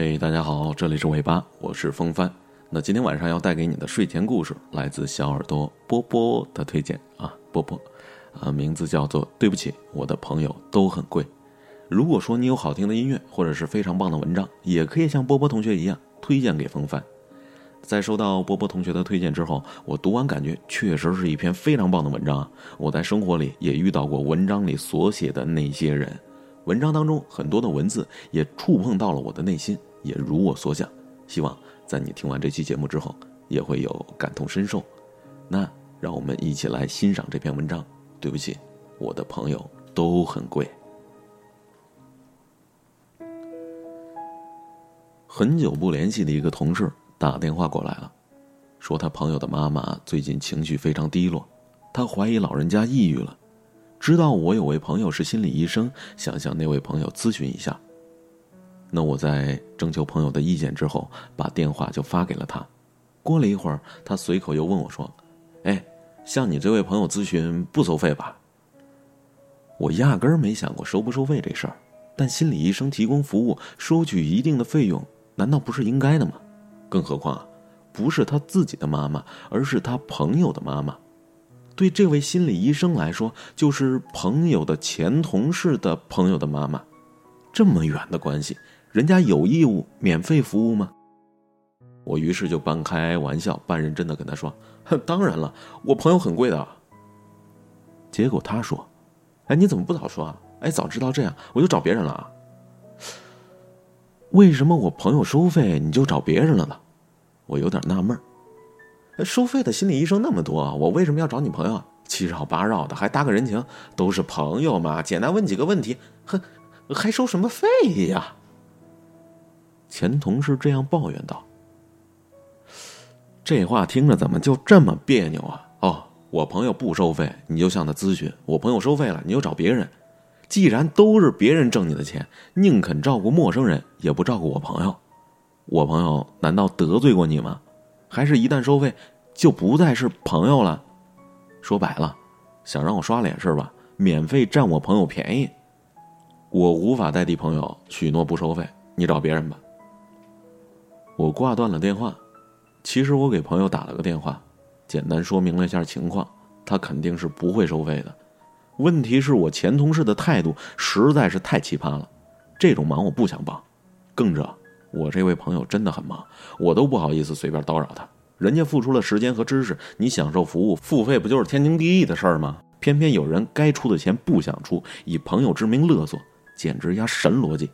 嘿，大家好，这里是尾巴，我是风帆。那今天晚上要带给你的睡前故事，来自小耳朵波波的推荐啊，波波，啊，名字叫做《对不起，我的朋友都很贵》。如果说你有好听的音乐，或者是非常棒的文章，也可以像波波同学一样推荐给风帆。在收到波波同学的推荐之后，我读完感觉确实是一篇非常棒的文章啊！我在生活里也遇到过文章里所写的那些人，文章当中很多的文字也触碰到了我的内心。也如我所想，希望在你听完这期节目之后，也会有感同身受。那让我们一起来欣赏这篇文章。对不起，我的朋友都很贵。很久不联系的一个同事打电话过来了，说他朋友的妈妈最近情绪非常低落，他怀疑老人家抑郁了。知道我有位朋友是心理医生，想向那位朋友咨询一下。那我在征求朋友的意见之后，把电话就发给了他。过了一会儿，他随口又问我说：“哎，向你这位朋友咨询不收费吧？”我压根儿没想过收不收费这事儿，但心理医生提供服务，收取一定的费用，难道不是应该的吗？更何况啊，不是他自己的妈妈，而是他朋友的妈妈。对这位心理医生来说，就是朋友的前同事的朋友的妈妈，这么远的关系。人家有义务免费服务吗？我于是就半开玩笑半认真的跟他说：“ 当然了，我朋友很贵的。”结果他说：“哎，你怎么不早说啊？哎，早知道这样，我就找别人了啊。”为什么我朋友收费你就找别人了呢？我有点纳闷收费的心理医生那么多，我为什么要找你朋友？七绕八绕的还搭个人情，都是朋友嘛，简单问几个问题，哼，还收什么费呀？前同事这样抱怨道：“这话听着怎么就这么别扭啊？哦，我朋友不收费，你就向他咨询；我朋友收费了，你就找别人。既然都是别人挣你的钱，宁肯照顾陌生人，也不照顾我朋友。我朋友难道得罪过你吗？还是一旦收费，就不再是朋友了？说白了，想让我刷脸是吧？免费占我朋友便宜，我无法代替朋友许诺不收费，你找别人吧。”我挂断了电话，其实我给朋友打了个电话，简单说明了一下情况，他肯定是不会收费的。问题是我前同事的态度实在是太奇葩了，这种忙我不想帮。更者，我这位朋友真的很忙，我都不好意思随便叨扰他。人家付出了时间和知识，你享受服务付费不就是天经地义的事儿吗？偏偏有人该出的钱不想出，以朋友之名勒索，简直压神逻辑。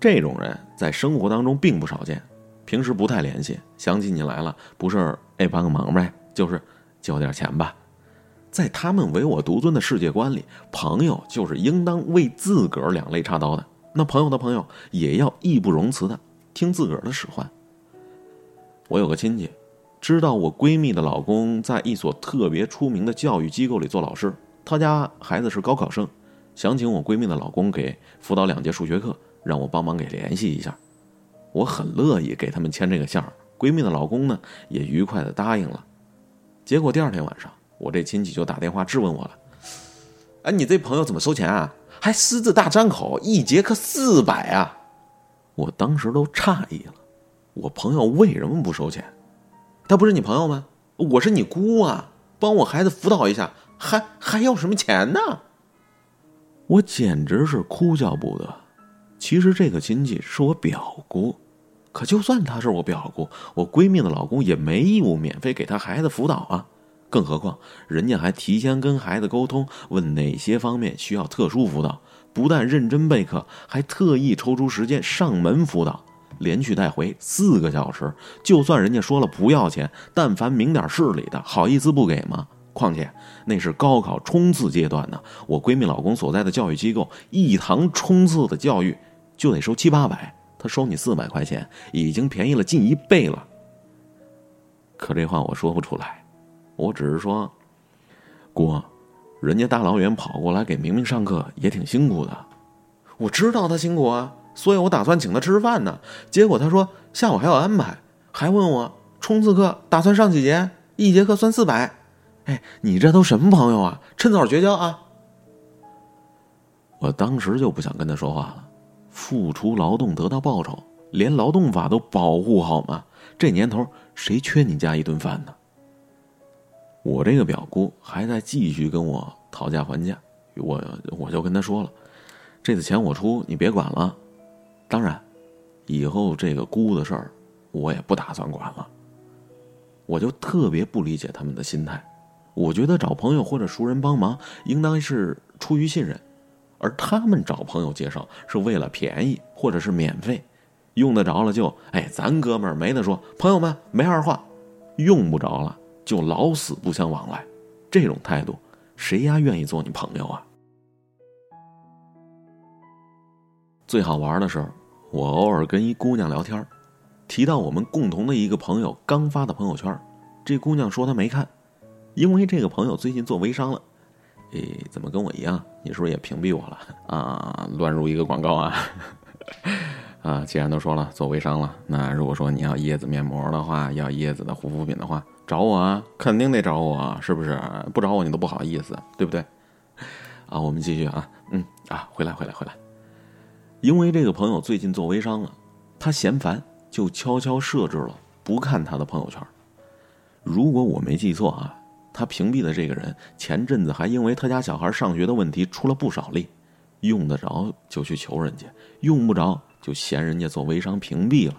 这种人在生活当中并不少见，平时不太联系，想起你来了，不是哎帮个忙呗，就是交点钱吧。在他们唯我独尊的世界观里，朋友就是应当为自个儿两肋插刀的。那朋友的朋友也要义不容辞的听自个儿的使唤。我有个亲戚，知道我闺蜜的老公在一所特别出名的教育机构里做老师，他家孩子是高考生，想请我闺蜜的老公给辅导两节数学课。让我帮忙给联系一下，我很乐意给他们牵这个线儿。闺蜜的老公呢，也愉快的答应了。结果第二天晚上，我这亲戚就打电话质问我了：“哎，你这朋友怎么收钱啊？还私自大张口，一节课四百啊！”我当时都诧异了，我朋友为什么不收钱？他不是你朋友吗？我是你姑啊，帮我孩子辅导一下，还还要什么钱呢？我简直是哭笑不得。其实这个亲戚是我表姑，可就算她是我表姑，我闺蜜的老公也没义务免费给她孩子辅导啊。更何况人家还提前跟孩子沟通，问哪些方面需要特殊辅导，不但认真备课，还特意抽出时间上门辅导，连去带回四个小时。就算人家说了不要钱，但凡明点事理的，好意思不给吗？况且那是高考冲刺阶段呢，我闺蜜老公所在的教育机构，一堂冲刺的教育。就得收七八百，他收你四百块钱，已经便宜了近一倍了。可这话我说不出来，我只是说，姑，人家大老远跑过来给明明上课也挺辛苦的，我知道他辛苦啊，所以我打算请他吃饭呢。结果他说下午还有安排，还问我冲刺课打算上几节，一节课算四百。哎，你这都什么朋友啊？趁早绝交啊！我当时就不想跟他说话了。付出劳动得到报酬，连劳动法都保护好吗？这年头谁缺你家一顿饭呢？我这个表姑还在继续跟我讨价还价，我我就跟他说了，这次钱我出，你别管了。当然，以后这个姑的事儿，我也不打算管了。我就特别不理解他们的心态，我觉得找朋友或者熟人帮忙，应当是出于信任，而他们找朋友介绍是为了便宜或者是免费，用得着了就哎，咱哥们儿没得说，朋友们没二话，用不着了。就老死不相往来，这种态度，谁丫愿意做你朋友啊？最好玩的是，我偶尔跟一姑娘聊天，提到我们共同的一个朋友刚发的朋友圈，这姑娘说她没看，因为这个朋友最近做微商了。诶，怎么跟我一样？你是不是也屏蔽我了啊？乱入一个广告啊？啊，既然都说了做微商了，那如果说你要椰子面膜的话，要椰子的护肤品的话。找我啊，肯定得找我啊，是不是？不找我你都不好意思，对不对？啊，我们继续啊，嗯啊，回来回来回来。因为这个朋友最近做微商了，他嫌烦，就悄悄设置了不看他的朋友圈。如果我没记错啊，他屏蔽的这个人前阵子还因为他家小孩上学的问题出了不少力，用得着就去求人家，用不着就嫌人家做微商屏蔽了。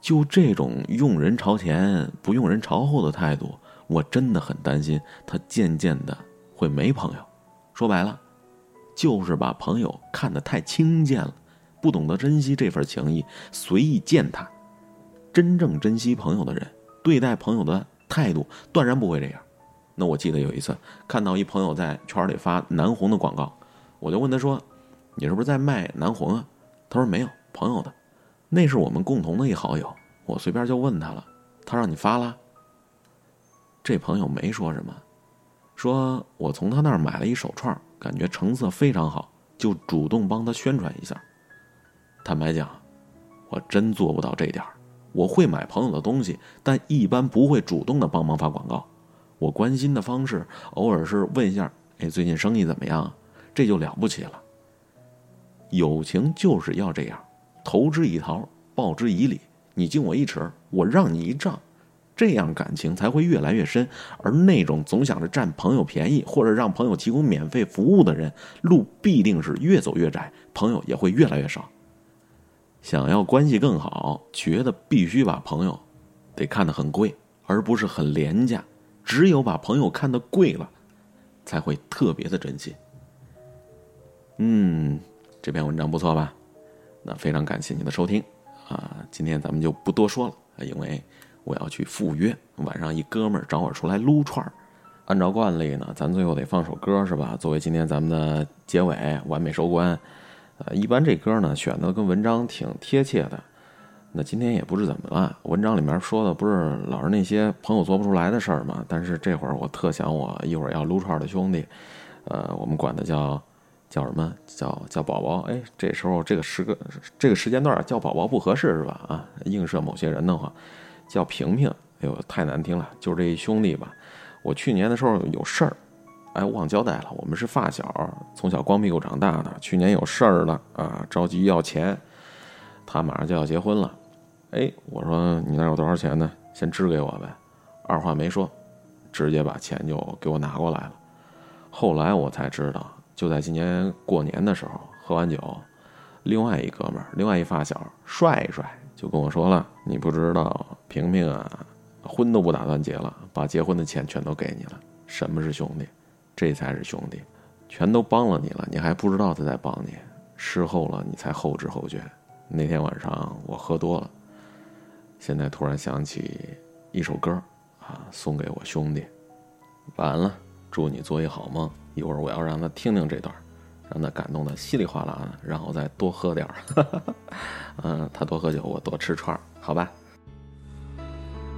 就这种用人朝前不用人朝后的态度，我真的很担心他渐渐的会没朋友。说白了，就是把朋友看得太轻贱了，不懂得珍惜这份情谊，随意践踏。真正珍惜朋友的人，对待朋友的态度断然不会这样。那我记得有一次看到一朋友在圈里发南红的广告，我就问他说：“你是不是在卖南红啊？”他说：“没有，朋友的。”那是我们共同的一好友，我随便就问他了，他让你发了。这朋友没说什么，说我从他那儿买了一手串，感觉成色非常好，就主动帮他宣传一下。坦白讲，我真做不到这点儿。我会买朋友的东西，但一般不会主动的帮忙发广告。我关心的方式，偶尔是问一下，哎，最近生意怎么样？这就了不起了。友情就是要这样。投之以桃，报之以李。你敬我一尺，我让你一丈，这样感情才会越来越深。而那种总想着占朋友便宜或者让朋友提供免费服务的人，路必定是越走越窄，朋友也会越来越少。想要关系更好，觉得必须把朋友得看得很贵，而不是很廉价。只有把朋友看得贵了，才会特别的珍惜。嗯，这篇文章不错吧？那非常感谢你的收听，啊，今天咱们就不多说了，因为我要去赴约。晚上一哥们儿找我出来撸串儿，按照惯例呢，咱最后得放首歌是吧？作为今天咱们的结尾，完美收官。呃，一般这歌呢选的跟文章挺贴切的。那今天也不知怎么了，文章里面说的不是老是那些朋友做不出来的事儿吗？但是这会儿我特想我一会儿要撸串的兄弟，呃，我们管他叫。叫什么叫叫宝宝？哎，这时候这个时个这个时间段叫宝宝不合适是吧？啊，映射某些人的话，叫平平，哎呦，太难听了。就是这一兄弟吧，我去年的时候有事儿，哎，忘交代了。我们是发小，从小光屁股长大的。去年有事儿了啊，着急要钱，他马上就要结婚了。哎，我说你那有多少钱呢？先支给我呗。二话没说，直接把钱就给我拿过来了。后来我才知道。就在今年过年的时候，喝完酒，另外一哥们儿，另外一发小帅帅就跟我说了：“你不知道，平平啊，婚都不打算结了，把结婚的钱全都给你了。什么是兄弟？这才是兄弟，全都帮了你了，你还不知道他在帮你，事后了你才后知后觉。那天晚上我喝多了，现在突然想起一首歌啊，送给我兄弟。完了，祝你做一好梦。”一会儿我要让他听听这段，让他感动的稀里哗啦的，然后再多喝点儿。嗯，他多喝酒，我多吃串儿，好吧？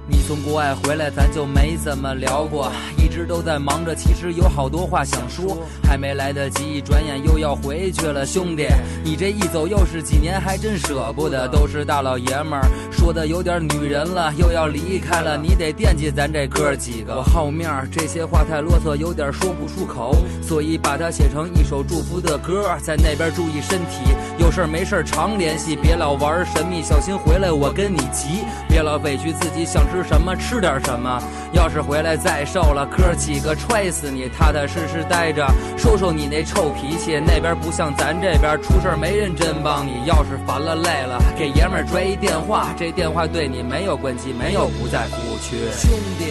你从国外回来，咱就没怎么聊过，一直都在忙着，其实有好多话想说，还没来得及，转眼又要回去了。兄弟，你这一走又是几年，还真舍不得。都是大老爷们儿，说的有点女人了，又要离开了，你得惦记咱这哥几个。我好面儿，这些话太啰嗦，有点说不出口，所以把它写成一首祝福的歌。在那边注意身体，有事儿没事儿常联系，别老玩神秘，小心回来我跟你急。别老委屈自己，想吃吃什么吃点什么。要是回来再瘦了，哥几个踹死你！踏踏实实待着，收收你那臭脾气。那边不像咱这边，出事没人真帮你。要是烦了累了，给爷们儿拽一电话，这电话对你没有关机，没有不在服务区。兄弟，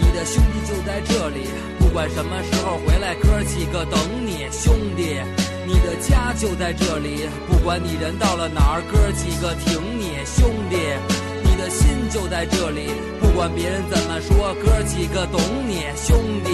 你的兄弟就在这里，不管什么时候回来，哥几个等你。兄弟，你的家就在这里，不管你人到了哪儿，哥几个挺你。兄弟，的心就在这里，不管别人怎么说，哥几个懂你。兄弟，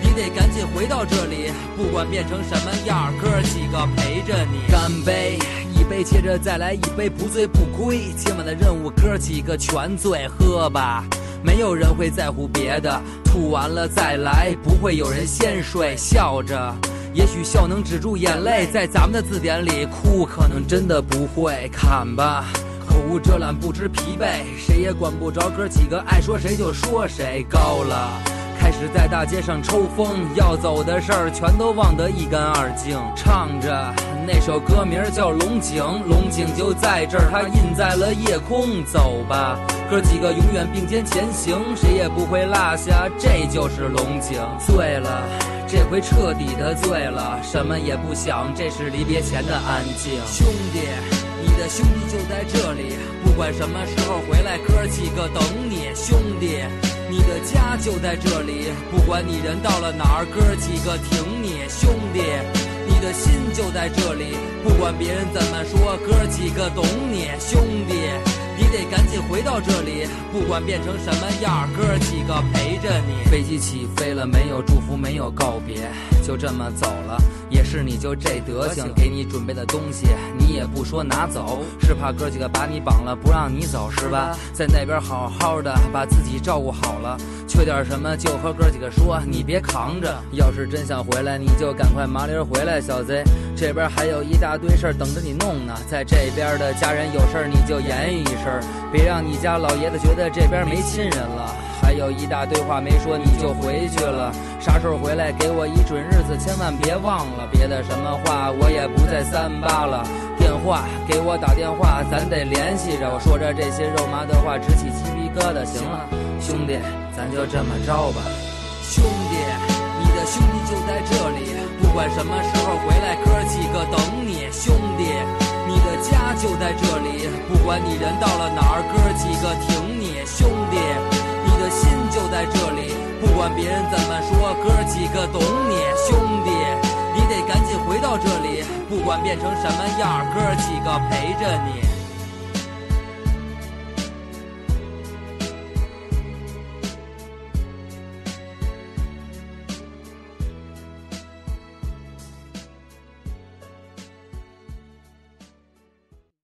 你得赶紧回到这里，不管变成什么样，哥几个陪着你。干杯！一杯接着再来一杯，不醉不归。今晚的任务，哥几个全醉，喝吧。没有人会在乎别的，吐完了再来，不会有人先睡。笑着，也许笑能止住眼泪，在咱们的字典里，哭可能真的不会。砍吧，口无遮拦，不知疲惫，谁也管不着哥几个，爱说谁就说谁。高了。开始在大街上抽风，要走的事儿全都忘得一干二净。唱着那首歌名叫《龙井》，龙井就在这儿，它印在了夜空。走吧，哥几个永远并肩前行，谁也不会落下，这就是龙井。醉了，这回彻底的醉了，什么也不想，这是离别前的安静。兄弟，兄弟就在这里，不管什么时候回来，哥几个等你。兄弟。你的家就在这里，不管你人到了哪儿，哥几个挺你，兄弟。你的心就在这里，不管别人怎么说，哥几个懂你，兄弟。你得赶紧回到这里，不管变成什么样，哥几个陪着你。飞机起飞了，没有祝福，没有告别，就这么走了。也是你就这德行，给你准备的东西，你也不说拿走，是怕哥几个把你绑了不让你走是吧？在那边好好的把自己照顾好了，缺点什么就和哥几个说，你别扛着。要是真想回来，你就赶快麻溜回来，小贼。这边还有一大堆事儿等着你弄呢。在这边的家人有事儿你就言语一声，事儿别让你家老爷子觉得这边没亲人了。还有一大堆话没说你就回去了，啥时候回来给我一准日子，千万别忘了。别的什么话我也不再三八了，电话给我打电话，咱得联系着。我说着这些肉麻的话，直起鸡皮疙瘩。行了，兄弟，咱就这么着吧。兄弟，你的兄弟就在这里，不管什么时候回来，哥几个等你。兄弟，你的家就在这里，不管你人到了哪儿，哥几个挺你。兄弟。你的心就在这里，不管别人怎么说，哥几个懂你，兄弟，你得赶紧回到这里，不管变成什么样，哥几个陪着你。